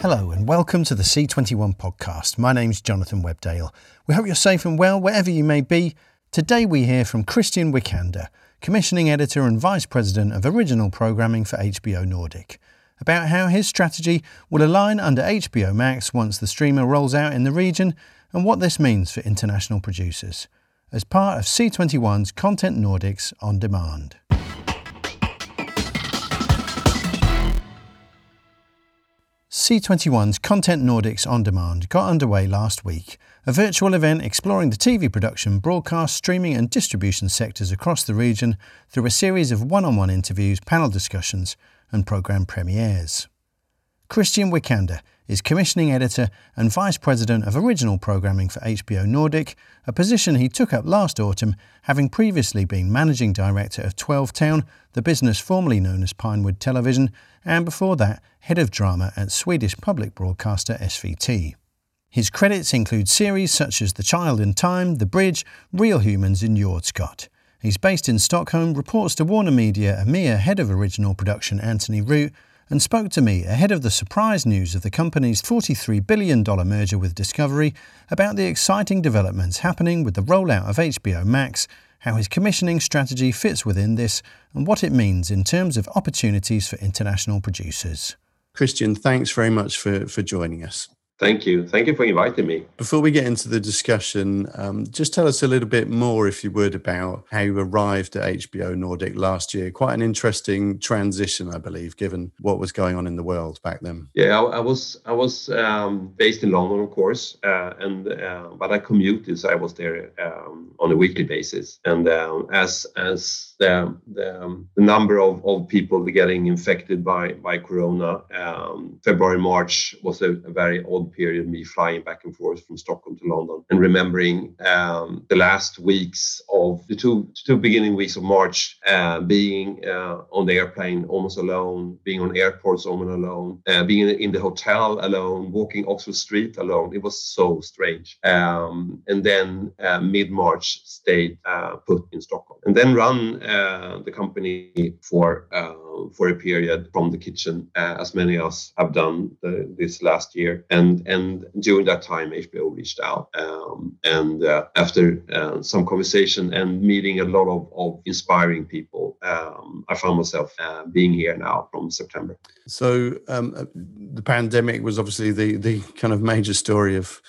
Hello and welcome to the C21 podcast. My name's Jonathan Webdale. We hope you're safe and well wherever you may be. Today we hear from Christian Wikander, commissioning editor and vice president of original programming for HBO Nordic, about how his strategy will align under HBO Max once the streamer rolls out in the region and what this means for international producers as part of C21's Content Nordics on Demand. C21's Content Nordics On Demand got underway last week, a virtual event exploring the TV production, broadcast, streaming, and distribution sectors across the region through a series of one on one interviews, panel discussions, and programme premieres. Christian Wikander is commissioning editor and vice president of original programming for HBO Nordic, a position he took up last autumn, having previously been managing director of 12 Town, the business formerly known as Pinewood Television, and before that, head of drama at Swedish public broadcaster SVT. His credits include series such as The Child in Time, The Bridge, Real Humans, and Jordskott. He's based in Stockholm, reports to Warner Media EMEA head of original production Anthony Root, and spoke to me ahead of the surprise news of the company's $43 billion merger with Discovery about the exciting developments happening with the rollout of HBO Max, how his commissioning strategy fits within this, and what it means in terms of opportunities for international producers. Christian, thanks very much for, for joining us. Thank you. Thank you for inviting me. Before we get into the discussion, um, just tell us a little bit more, if you would, about how you arrived at HBO Nordic last year. Quite an interesting transition, I believe, given what was going on in the world back then. Yeah, I, I was I was um, based in London, of course, uh, and uh, but I commuted, so I was there um, on a weekly basis. And um, as as the the, um, the, number of, of people getting infected by by Corona, um, February March was a, a very odd period, me flying back and forth from Stockholm to London and remembering um, the last weeks of the two, two beginning weeks of March, uh, being uh, on the airplane almost alone, being on airports almost alone, uh, being in the hotel alone, walking Oxford Street alone. It was so strange. Um, and then uh, mid March, stayed uh, put in Stockholm and then run uh, the company for for a period from the kitchen, uh, as many of us have done this last year. And and during that time, HBO reached out, um, and uh, after uh, some conversation and meeting a lot of, of inspiring people, um, I found myself uh, being here now from September. So um, uh, the pandemic was obviously the the kind of major story of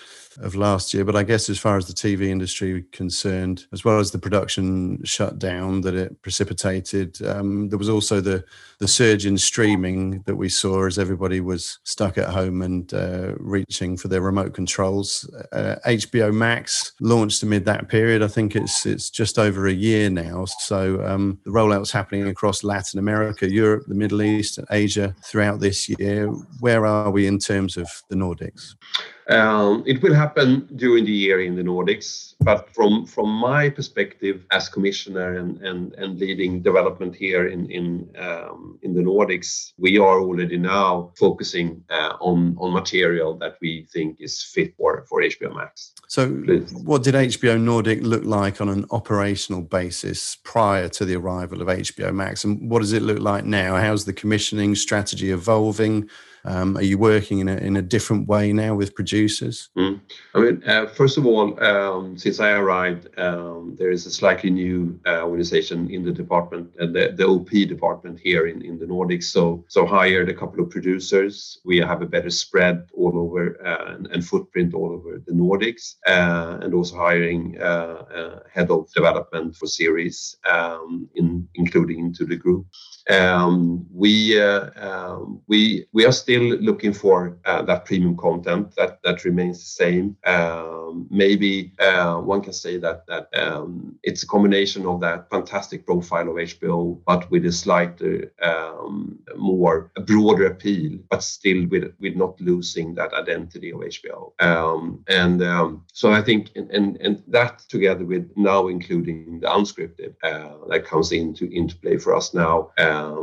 of last year. But I guess as far as the TV industry concerned, as well as the production shutdown that it precipitated, um, there was also the the surge in streaming that we saw as everybody was stuck at home and uh, reaching for their remote controls. Uh, HBO Max launched amid that period. I think it's it's just over a year now. So um, the rollout's happening across Latin America, Europe, the Middle East, and Asia throughout this year. Where are we in terms of the Nordics? Um, it will happen during the year in the Nordics, but from from my perspective as commissioner and and, and leading development here in in um, in the Nordics, we are already now focusing uh, on on material that we think is fit for for HBO Max. So, what did HBO Nordic look like on an operational basis prior to the arrival of HBO Max, and what does it look like now? How's the commissioning strategy evolving? Um, are you working in a, in a different way now with producers? Mm. I mean, uh, first of all, um, since I arrived, um, there is a slightly new uh, organization in the department, uh, the, the OP department here in, in the Nordics. So, so hired a couple of producers. We have a better spread all over uh, and, and, footprint all over the Nordics, uh, and also hiring uh, head of development for series, um, in, including into the group. Um, we um, we we are still looking for uh, that premium content that remains the same. Um, maybe uh, one can say that that um, it's a combination of that fantastic profile of HBO, but with a slightly um, more broader appeal, but still with not losing that identity of HBO. And so I think that together with now including the unscripted uh, that comes into into play for us now,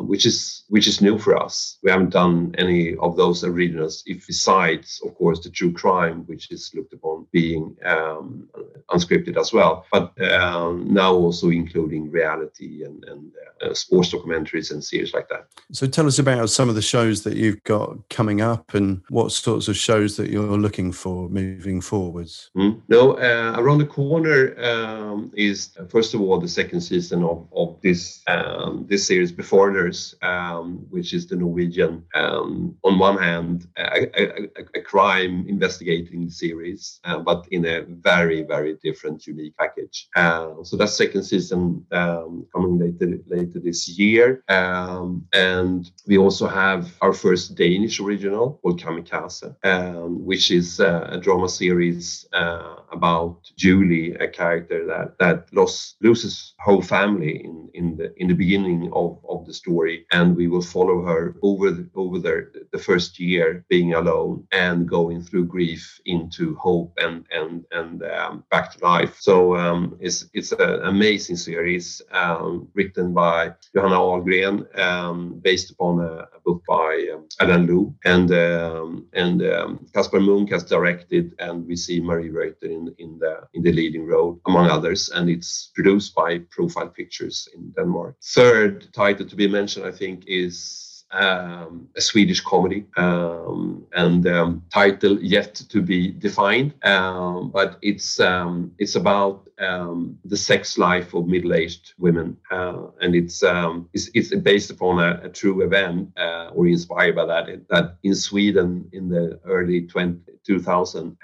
which is which is new for us. We haven't done any of those originals, if besides, of course, the true crime, which is looked upon being um, unscripted as well, but um, now also including reality and, and uh, sports documentaries and series like that. So tell us about some of the shows that you've got coming up and what sorts of shows that you're looking for moving forwards. Mm. No, uh, around the corner um, is first of all the second season of, of this um, this series, Beforeigners, um, which is the Norwegian, um, on one hand, a, a, a crime investigating series, uh, but in a very very different, unique package. Uh, so that's second season um, coming later later this year, um, and we also have our first Danish original called Kamikaze, um, which is uh, a drama series uh, about Julie, a character that that lost loses whole family in in the in the beginning of, of the story, and we will follow her over the, over the, the first year being alone and going through grief into hope and and and um, back to life. So um, it's it's an amazing series um, written by Johanne Algren, um, based upon a, a, book by um, Alan Lew, and um, and Kaspar Munk has directed, and we see Marie Reuther in in the in the leading role among others, and it's produced by Profile Pictures in Denmark. Third title to be mentioned, I think, is um, a Swedish comedy um, and um, title yet to be defined, um, but it's um, it's about um, the sex life of middle-aged women, uh, and it's, it's, it's based upon a, a true event uh, or inspired by that. That in Sweden in the early 20, 2000,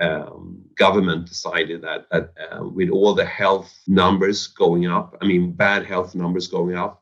government decided that that uh, with all the health numbers going up, I mean bad health numbers going up,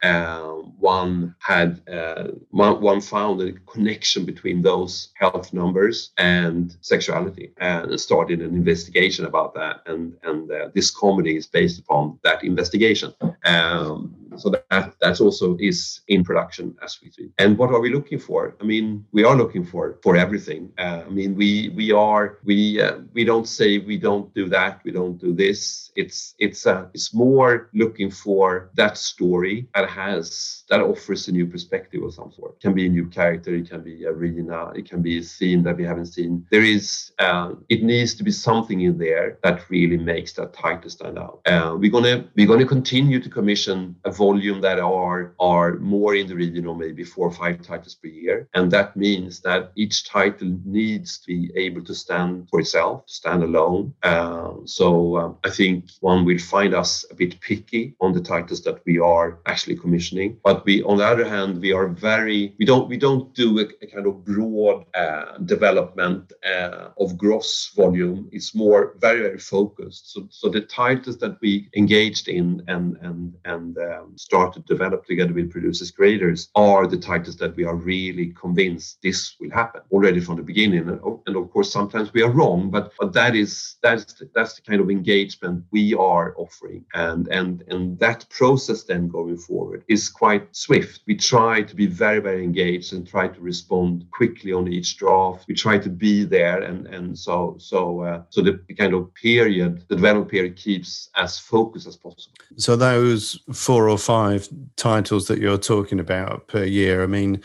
one had uh, one one, found a connection between those health numbers and sexuality and started an investigation about that. And, and uh, this comedy is based upon that investigation. Um, so that that's also is in production as we speak. And what are we looking for? I mean, we are looking for for everything. Uh, I mean, we we are we uh, we don't say we don't do that, we don't do this. It's it's uh, it's more looking for that story that has that offers a new perspective of some sort. It can be a new character, it can be a arena, it can be a scene that we haven't seen. There is uh, it needs to be something in there that really makes that title stand out. Uh, we're gonna we're gonna continue to commission a volume that are are more in the region of maybe four or five titles per year, and that means that each title needs to be able to stand for itself, stand alone. Uh, so um, I think one will find us a bit picky on the titles that we are actually commissioning, but we, on the other hand, we are very we don't we don't do a, a kind of broad uh, development uh, of gross volume. It's more very very focused. So so the titles that we engaged in and and and um, start to develop together with producers creators are the titles that we are really convinced this will happen already from the beginning. And, and of course sometimes we are wrong but but that is that's the, that's the kind of engagement we are offering. And and and that process then going forward is quite swift. We try to be very very engaged and try to respond quickly on each draft. We try to be there and and so so uh, so the kind of period the development period keeps as focused as possible. So those four or five titles that you're talking about per year. I mean,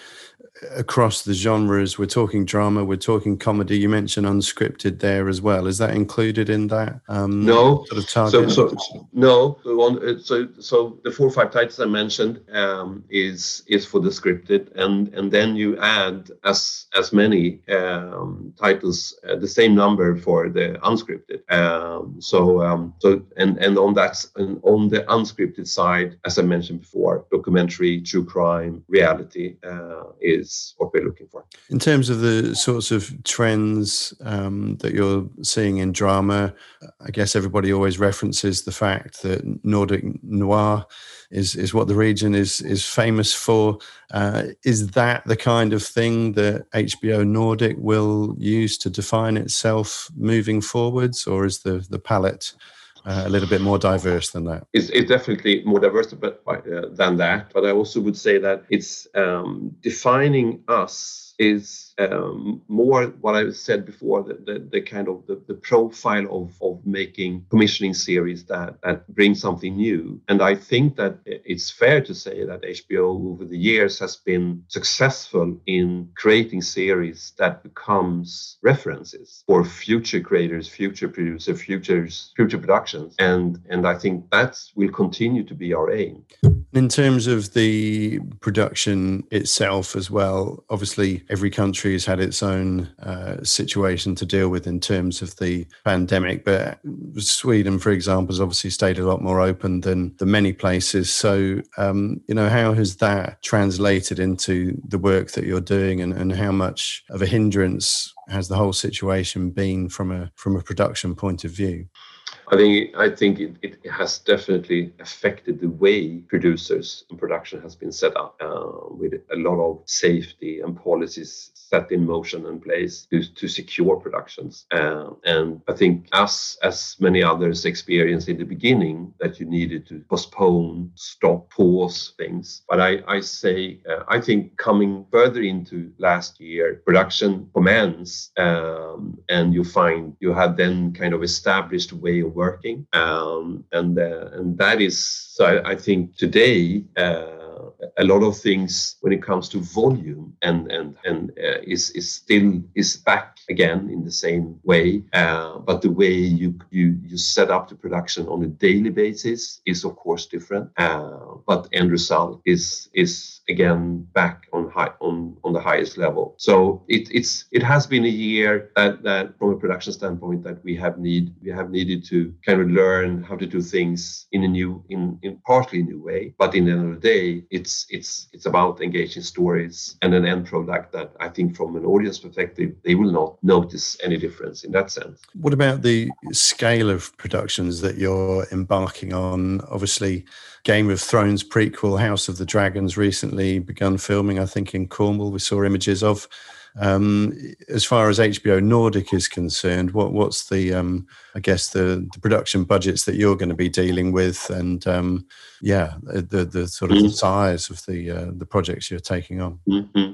across the genres, we're talking drama, we're talking comedy. You mentioned unscripted there as well. Is that included in that? Um, no. Sort of target? So, so no. So, so the four or five titles I mentioned um, is is for the scripted, and and then you add as as many um, titles, uh, the same number for the unscripted. Um, so um, so and and on that and on the unscripted side, as I mentioned before, documentary, true crime, reality uh, is what we're looking for. In terms of the sorts of trends um, that you're seeing in drama, I guess everybody always references the fact that Nordic noir is is what the region is is famous for. Uh, is that the kind of thing that HBO Nordic will use to define itself moving forwards, or is the the palette uh, a little bit more diverse than that. It's, it's definitely more diverse but, uh, than that. But I also would say that it's um, defining us is um, more what I said before the, the, the kind of the, the, profile of, of making commissioning series that, that bring something new. And I think that it's fair to say that HBO over the years has been successful in creating series that becomes references for future creators, future producers, futures, future productions. And and I think that will continue to be our aim. In terms of the production itself as well, obviously every country has had its own uh, situation to deal with in terms of the pandemic. But Sweden, for example, has obviously stayed a lot more open than, the many places. So, um, you know, how has that translated into the work that you're doing and, and how much of a hindrance has the whole situation been from a from a production point of view? I think I think it, it has definitely affected the way producers and production has been set up uh, with a lot of safety and policies set in motion and place to, to secure productions. Uh, and I think us, as many others, experienced in the beginning that you needed to postpone, stop, pause things. But I, I say uh, I think coming further into last year, production commenced, um, and you find you have then kind of established way of working, um, and uh, and that is so. I, I think today. A lot of things when it comes to volume and and and uh, is is still is back again in the same way. Uh, but the way you you you set up the production on a daily basis is of course different. Uh, but end result is is again back on high on on the highest level. So it it's it has been a year that that from a production standpoint that we have need we have needed to kind of learn how to do things in a new in in partly new way. But in the end of the day it's it's it's about engaging stories and an end product that I think from an audience perspective they will not notice any difference in that sense. What about the scale of productions that you're embarking on? Obviously, Game of Thrones prequel, House of the Dragons, recently begun filming. I think in Cornwall, we saw images of. Um, as far as HBO Nordic is concerned, what what's the um, I guess the, the, production budgets that you're going to be dealing with, and um, yeah, the the sort of mm-hmm. size of the uh, the projects you're taking on. Mm-hmm.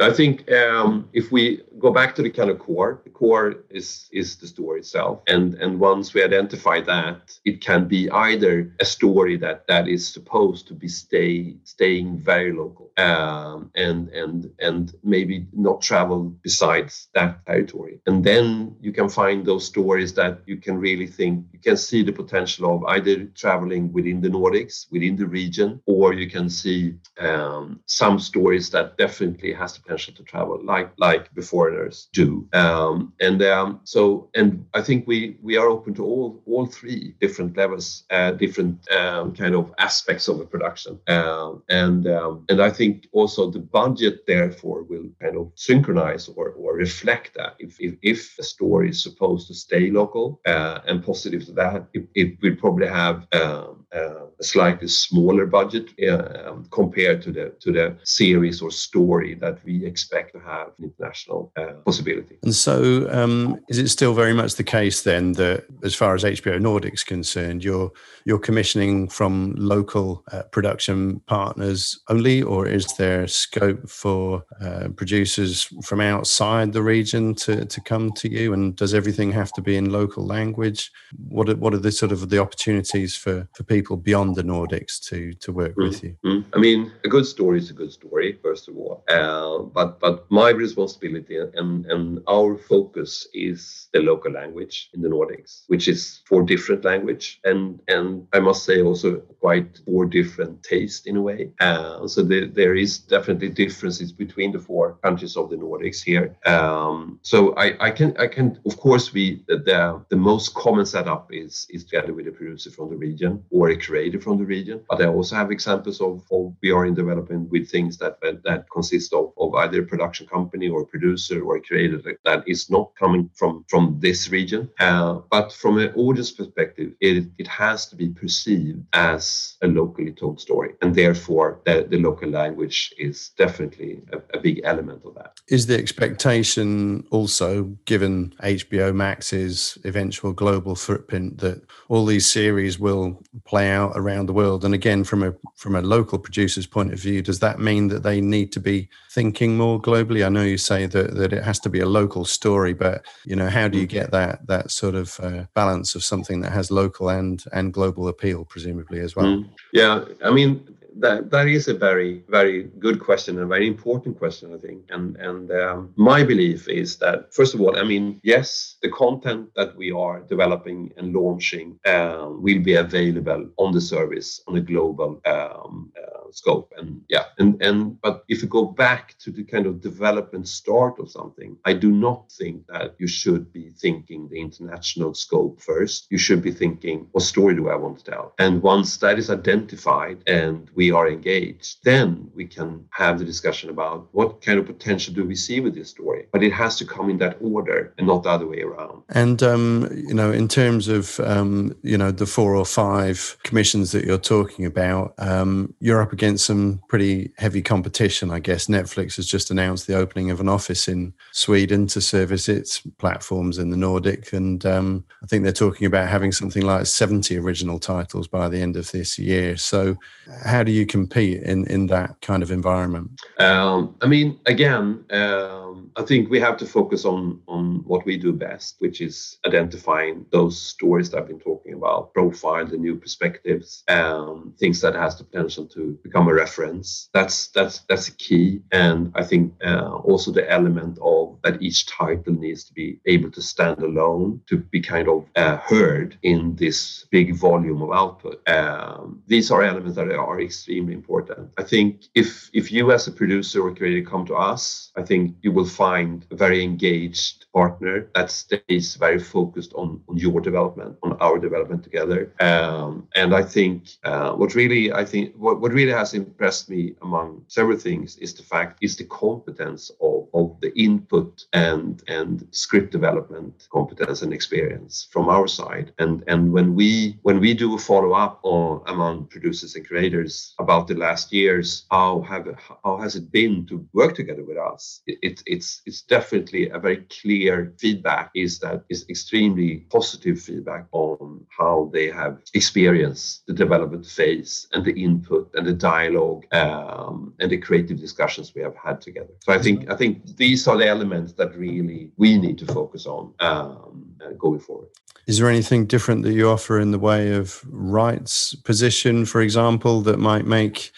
I think um, if we go back to the kind of core, the core is is the story itself, and and once we identify that, it can be either a story that that is supposed to be stay staying very local, um, and and and maybe not travel besides that territory, and then you can find those stories that you can really think you can see the potential of either traveling within the Nordics, within the region, or you can see um, some stories that definitely has the potential to travel, like like Beforeigners do. Um, and um, so, and I think we we are open to all all three different levels, uh, different um, kind of aspects of the production. Um, and um, and I think also the budget therefore will kind of synchronize or or reflect that. If if, if a story is supposed to stay local uh, and positive to that, it, it will probably have um, uh, a slightly smaller budget uh, compared to the to the series or story that we expect to have an international uh, possibility. And so, um, is it still very much the case then that, as far as HBO Nordic's concerned, you're you're commissioning from local uh, production partners only, or is there scope for uh, producers from outside the region to to come to you? And does everything have to be in local language? What are, what are the sort of the opportunities for for people beyond the Nordics to to work mm-hmm. with you? Mm-hmm. I mean, a good story is a good story, first of all. Uh, but but my responsibility and and our focus is the local language in the Nordics, which is four different language and and I must say also quite four different taste in a way. Uh, so the, there is definitely differences between the four countries of the Nordics here. Um, so I, I can I can of course we the the most common setup is is together with a producer from the region or a creator from the region. But I also have examples of, of we are in development with things that that consist of, of either a production company or producer or a creator that, that is not coming from from this region. Uh, but from an audience perspective, it, it has to be perceived as a locally told story. And therefore, the, the local language is definitely a, a big element of that. Is the expectation also, given HBO Max's eventual global footprint, that all these series will play out around the world? And again, from a from a local producer's point of view, does that mean that they need to be thinking thinking more globally? I know you say that, that it has to be a local story, but you know, how do you get that that sort of uh, balance of something that has local and and global appeal, presumably as well? Mm. Yeah, I mean, that that is a very very good question and a very important question, I think. And and um, my belief is that first of all, I mean, yes, the content that we are developing and launching uh, will be available on the service on a global um, uh, scope. And yeah, and and but if you go back to the kind of development start of something, I do not think that you should be thinking the international scope first. You should be thinking, what story do I want to tell? And once that is identified and we are engaged, then we can have the discussion about what kind of potential do we see with this story. But it has to come in that order and not the other way around. And um, you know, in terms of um, you know the four or five commissions that you're talking about, um, you're up against some pretty heavy competition. I guess Netflix has just announced the opening of an office in Sweden to service its platforms in the Nordic, and um, I think they're talking about having something like 70 original titles by the end of this year. So, how do you compete in in that kind of environment? Um, I mean, again, um, I think we have to focus on on what we do best, which is identifying those stories that I've been talking about, profile the new perspectives, um, things that has the potential to become a reference. That's that's that's a key, and I think uh, also the element of that each title needs to be able to stand alone to be kind of uh, heard in this big volume of output. Um, these are elements that are extremely extremely important. I think if if you as a producer or creator come to us, I think you will find a very engaged partner that stays very focused on, on your development, on our development together. Um, and I think uh, what really I think what, what really has impressed me among several things is the fact is the competence of, of the input and and script development competence and experience from our side. And and when we when we do a follow up on among producers and creators about the last years, how have how has it been to work together with us? It, it, it's it's definitely a very clear feedback. Is that is extremely positive feedback on how they have experienced the development phase and the input and the dialogue um, and the creative discussions we have had together. So I think I think these are the elements that really we need to focus on um, uh, going forward. Is there anything different that you offer in the way of rights position, for example, that might make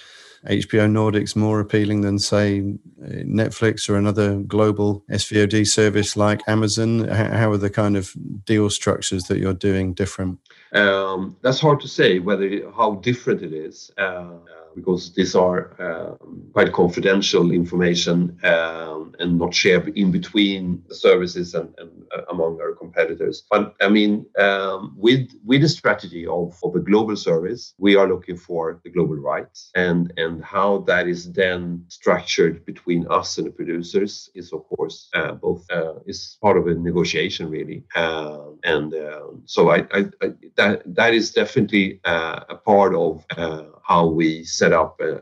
HBO Nordics more appealing than, say, Netflix or another global SVOD service like Amazon? How are the kind of deal structures that you're doing different? Um, that's hard to say whether how different it is. Uh, because these are um, quite confidential information um, and not shared in between the services and, and uh, among our competitors. But I mean, um, with with the strategy of, of a global service, we are looking for the global rights and and how that is then structured between us and the producers is of course uh, both uh, is part of a negotiation really. Uh, and so I, I, I, that that is definitely uh, a part of uh, how we set up a,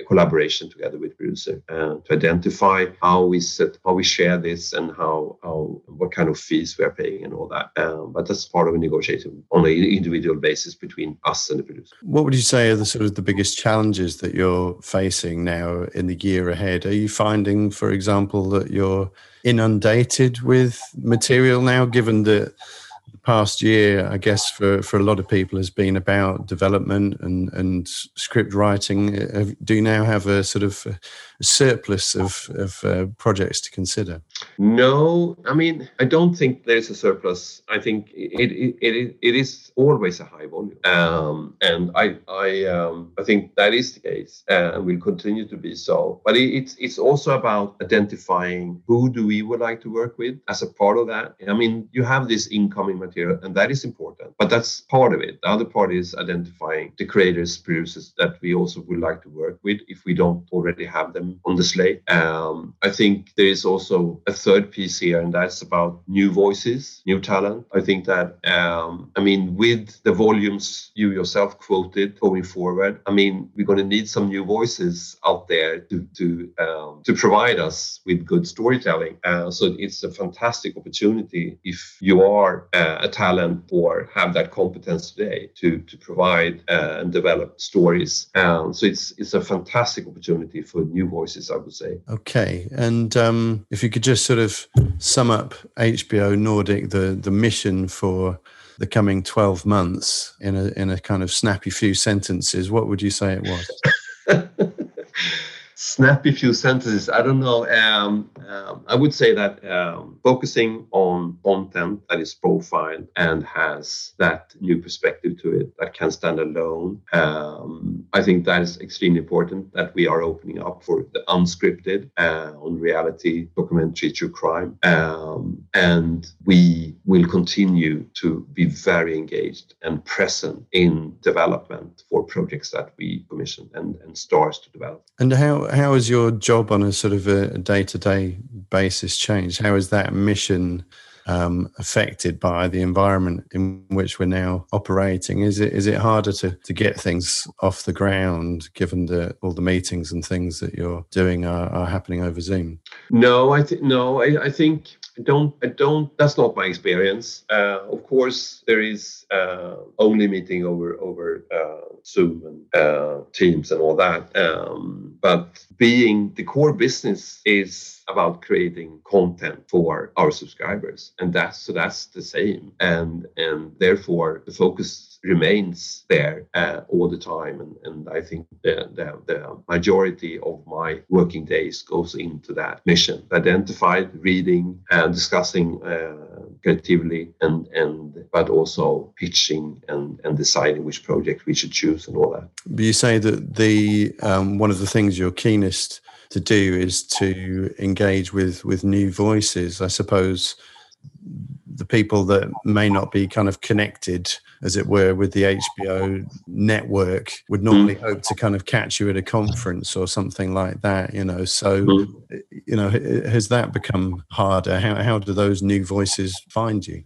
a collaboration together with producer uh, to identify how we set how we share this and how how what kind of fees we are paying and all that. Um, but that's part of a negotiation on an individual basis between us and the producer. What would you say are the sort of the biggest challenges that you're facing now in the year ahead? Are you finding, for example, that you're inundated with material now, given that past year, I guess, for, for a lot of people has been about development and, and script writing. Do you now have a sort of a surplus of, of uh, projects to consider? No, I mean, I don't think there's a surplus. I think it, it, it, it is always a high volume. Um, and I, I, um, I think that is the case and will continue to be so. But it, it's, it's also about identifying who do we would like to work with as a part of that. I mean, you have this incoming material material, and that is important. But that's part of it. The other part is identifying the creators, producers that we also would like to work with if we don't already have them on the slate. Um, I think there is also a third piece here, and that's about new voices, new talent. I think that, um, I mean, with the volumes you yourself quoted going forward, I mean, we're going to need some new voices out there to to um, to provide us with good storytelling. Uh, so it's a fantastic opportunity if you are uh, a talent or have that competence today to to provide uh, and develop stories. Um, so it's it's a fantastic opportunity for new voices, I would say. Okay, and um, if you could just sort of sum up HBO Nordic, the the mission for the coming 12 months in a in a kind of snappy few sentences what would you say it was snappy few sentences. I don't know. Um, um, I would say that um, focusing on content that is profiled and has that new perspective to it that can stand alone. Um, I think that is extremely important that we are opening up for the unscripted uh, on reality documentary true crime. Um, and we will continue to be very engaged and present in development for projects that we commission and, and stars to develop. And how how has your job on a sort of a day to day basis changed? How is that mission um, affected by the environment in which we're now operating? Is it is it harder to, to get things off the ground given that all the meetings and things that you're doing are, are happening over Zoom? No, I think no, I, I think I don't I don't that's not my experience. Uh, of course, there is uh, only meeting over over uh, Zoom and uh, Teams and all that. Um, but being the core business is about creating content for our subscribers and that's so that's the same and and therefore the focus remains there uh, all the time and, and i think the, the, the majority of my working days goes into that mission identified reading and discussing uh, creatively and and but also pitching and and deciding which project we should choose and all that. But you say that the um, one of the things you're keenest to do is to engage with with new voices. I suppose the people that may not be kind of connected, as it were, with the HBO network would normally mm. hope to kind of catch you at a conference or something like that. You know, so mm. you know, has that become harder? How how do those new voices find you?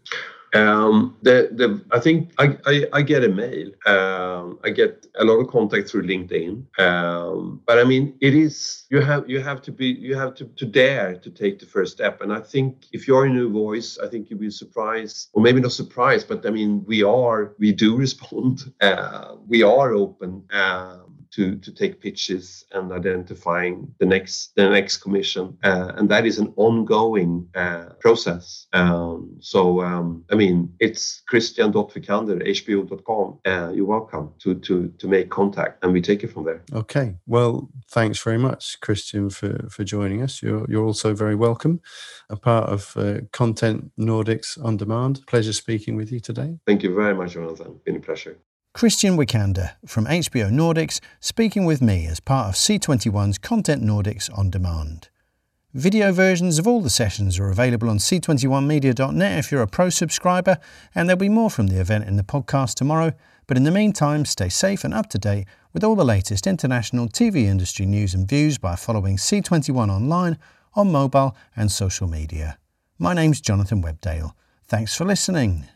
Um, the, the, I think I, I, I get a mail. Um, I get a lot of contact through LinkedIn. Um, but I mean, it is you have you have to be you have to, to dare to take the first step. And I think if you're a new voice, I think you'll be surprised, or maybe not surprised, but I mean, we are we do respond. Uh, we are open. Um, to to take pitches and identifying the next the next commission, uh, and that is an ongoing uh, process. Um, so um, I mean, it's Christian.Wikander, HBO.com. Uh, you're welcome to to to make contact, and we take it from there. Okay. Well, thanks very much, Christian, for for joining us. You're you're also very welcome. A part of uh, Content Nordics on Demand. Pleasure speaking with you today. Thank you very much, Jonathan. Been a pleasure. Christian Wikander from HBO Nordics speaking with me as part of C21's Content Nordics On Demand. Video versions of all the sessions are available on c21media.net if you're a pro subscriber, and there'll be more from the event in the podcast tomorrow. But in the meantime, stay safe and up to date with all the latest international TV industry news and views by following C21 online, on mobile, and social media. My name's Jonathan Webdale. Thanks for listening.